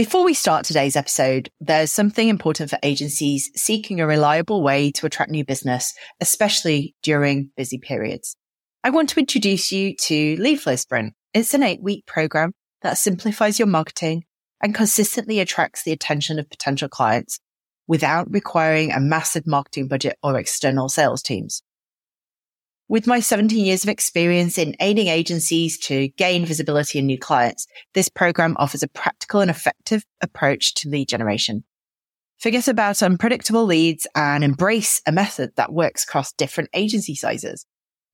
Before we start today's episode, there's something important for agencies seeking a reliable way to attract new business, especially during busy periods. I want to introduce you to Lead Flow Sprint. It's an eight week program that simplifies your marketing and consistently attracts the attention of potential clients without requiring a massive marketing budget or external sales teams. With my 17 years of experience in aiding agencies to gain visibility and new clients, this program offers a practical and effective approach to lead generation. Forget about unpredictable leads and embrace a method that works across different agency sizes.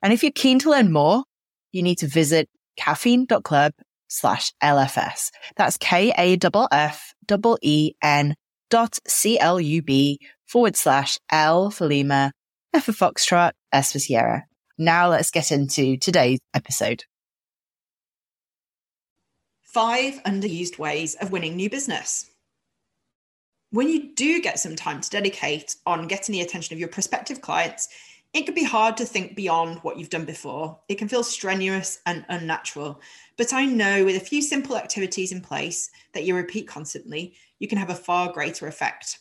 And if you're keen to learn more, you need to visit kaffeine.club slash LFS. That's K-A-F-F-E-N dot C-L-U-B forward slash L for Lima, F for Foxtrot, S for Sierra. Now let's get into today's episode. Five underused ways of winning new business. When you do get some time to dedicate on getting the attention of your prospective clients, it can be hard to think beyond what you've done before. It can feel strenuous and unnatural. But I know with a few simple activities in place that you repeat constantly, you can have a far greater effect.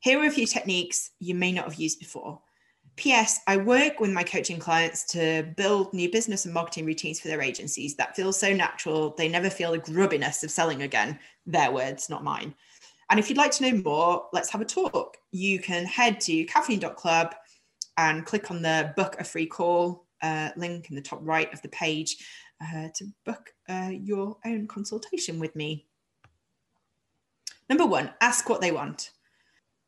Here are a few techniques you may not have used before. P.S. I work with my coaching clients to build new business and marketing routines for their agencies that feel so natural. They never feel the grubbiness of selling again. Their words, not mine. And if you'd like to know more, let's have a talk. You can head to kaffeine.club and click on the book a free call uh, link in the top right of the page uh, to book uh, your own consultation with me. Number one, ask what they want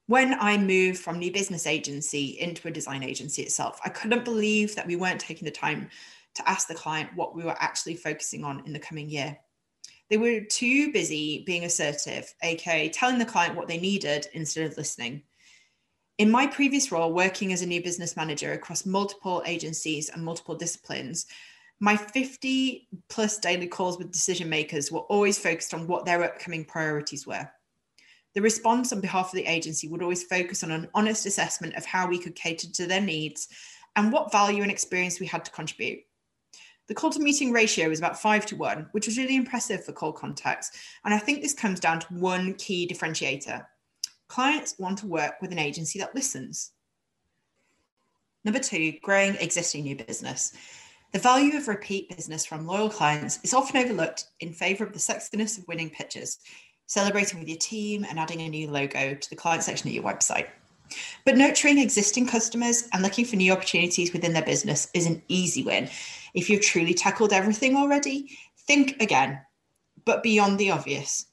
when I moved from new business agency into a design agency itself, I couldn't believe that we weren't taking the time to ask the client what we were actually focusing on in the coming year. They were too busy being assertive, aka telling the client what they needed instead of listening. In my previous role, working as a new business manager across multiple agencies and multiple disciplines, my 50 plus daily calls with decision makers were always focused on what their upcoming priorities were. The response on behalf of the agency would always focus on an honest assessment of how we could cater to their needs and what value and experience we had to contribute. The call to meeting ratio was about five to one, which was really impressive for cold contacts. And I think this comes down to one key differentiator clients want to work with an agency that listens. Number two, growing existing new business. The value of repeat business from loyal clients is often overlooked in favor of the sexiness of winning pitches, celebrating with your team, and adding a new logo to the client section of your website. But nurturing existing customers and looking for new opportunities within their business is an easy win. If you've truly tackled everything already, think again, but beyond the obvious.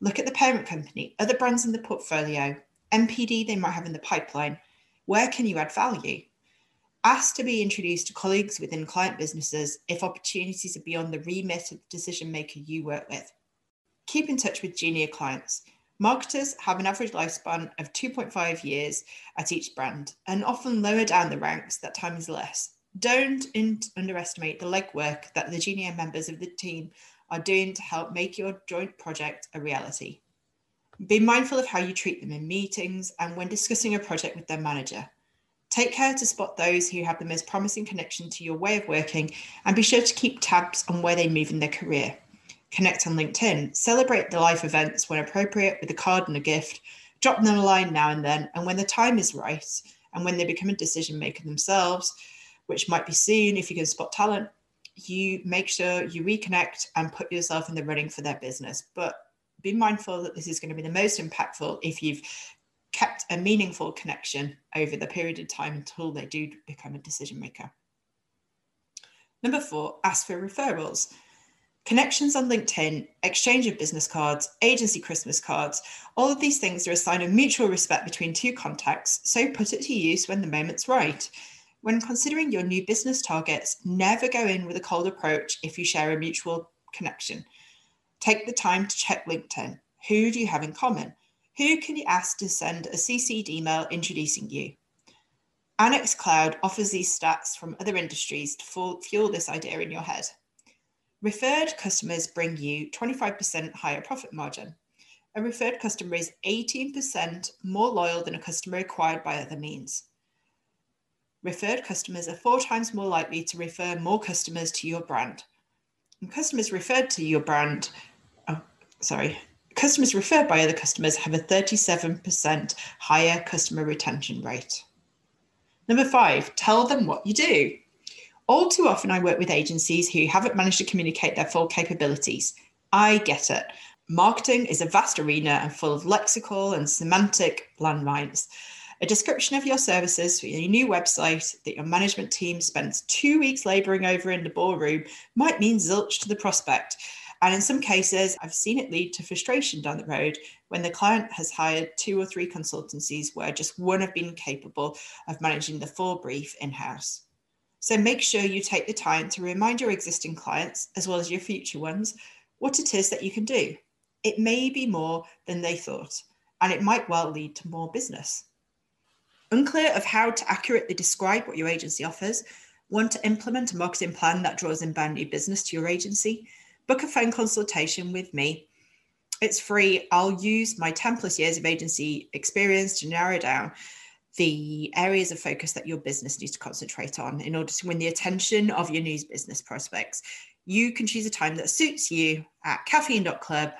Look at the parent company, other brands in the portfolio, NPD they might have in the pipeline. Where can you add value? Ask to be introduced to colleagues within client businesses if opportunities are beyond the remit of the decision maker you work with. Keep in touch with junior clients. Marketers have an average lifespan of 2.5 years at each brand, and often lower down the ranks, that time is less. Don't in- underestimate the legwork that the junior members of the team are doing to help make your joint project a reality. Be mindful of how you treat them in meetings and when discussing a project with their manager. Take care to spot those who have the most promising connection to your way of working and be sure to keep tabs on where they move in their career connect on LinkedIn, celebrate the life events when appropriate with a card and a gift, drop them a line now and then, and when the time is right and when they become a decision maker themselves, which might be soon if you can spot talent, you make sure you reconnect and put yourself in the running for their business. But be mindful that this is going to be the most impactful if you've kept a meaningful connection over the period of time until they do become a decision maker. Number four, ask for referrals. Connections on LinkedIn, exchange of business cards, agency Christmas cards, all of these things are a sign of mutual respect between two contacts, so put it to use when the moment's right. When considering your new business targets, never go in with a cold approach if you share a mutual connection. Take the time to check LinkedIn. Who do you have in common? Who can you ask to send a CC'd email introducing you? Annex Cloud offers these stats from other industries to fuel this idea in your head. Referred customers bring you 25% higher profit margin. A referred customer is 18% more loyal than a customer acquired by other means. Referred customers are four times more likely to refer more customers to your brand. And customers referred to your brand, oh, sorry, customers referred by other customers have a 37% higher customer retention rate. Number five, tell them what you do. All too often, I work with agencies who haven't managed to communicate their full capabilities. I get it. Marketing is a vast arena and full of lexical and semantic landmines. A description of your services for your new website that your management team spends two weeks laboring over in the ballroom might mean zilch to the prospect. And in some cases, I've seen it lead to frustration down the road when the client has hired two or three consultancies where just one have been capable of managing the full brief in house. So make sure you take the time to remind your existing clients, as well as your future ones, what it is that you can do. It may be more than they thought, and it might well lead to more business. Unclear of how to accurately describe what your agency offers? Want to implement a marketing plan that draws in brand new business to your agency? Book a phone consultation with me. It's free. I'll use my 10 plus years of agency experience to narrow down the areas of focus that your business needs to concentrate on in order to win the attention of your news business prospects. You can choose a time that suits you at kaffeine.club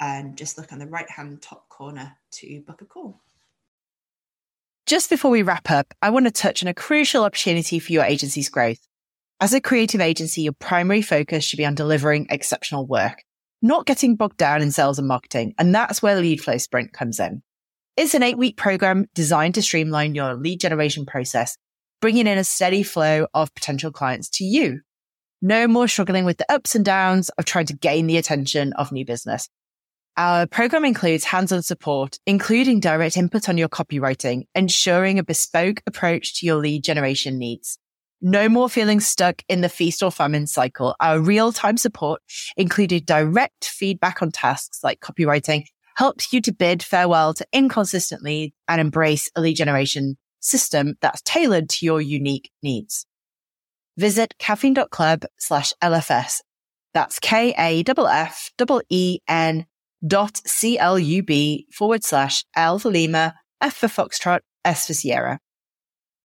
and just look on the right hand top corner to book a call. Just before we wrap up, I want to touch on a crucial opportunity for your agency's growth. As a creative agency, your primary focus should be on delivering exceptional work, not getting bogged down in sales and marketing. And that's where Lead Flow Sprint comes in. It's an eight week program designed to streamline your lead generation process, bringing in a steady flow of potential clients to you. No more struggling with the ups and downs of trying to gain the attention of new business. Our program includes hands-on support, including direct input on your copywriting, ensuring a bespoke approach to your lead generation needs. No more feeling stuck in the feast or famine cycle. Our real-time support included direct feedback on tasks like copywriting helps you to bid farewell to inconsistent leads and embrace a lead generation system that's tailored to your unique needs. Visit kaffeine.club slash LFS. That's K-A-F-F-E-N dot C-L-U-B forward slash L for Lima, F for Foxtrot, S for Sierra.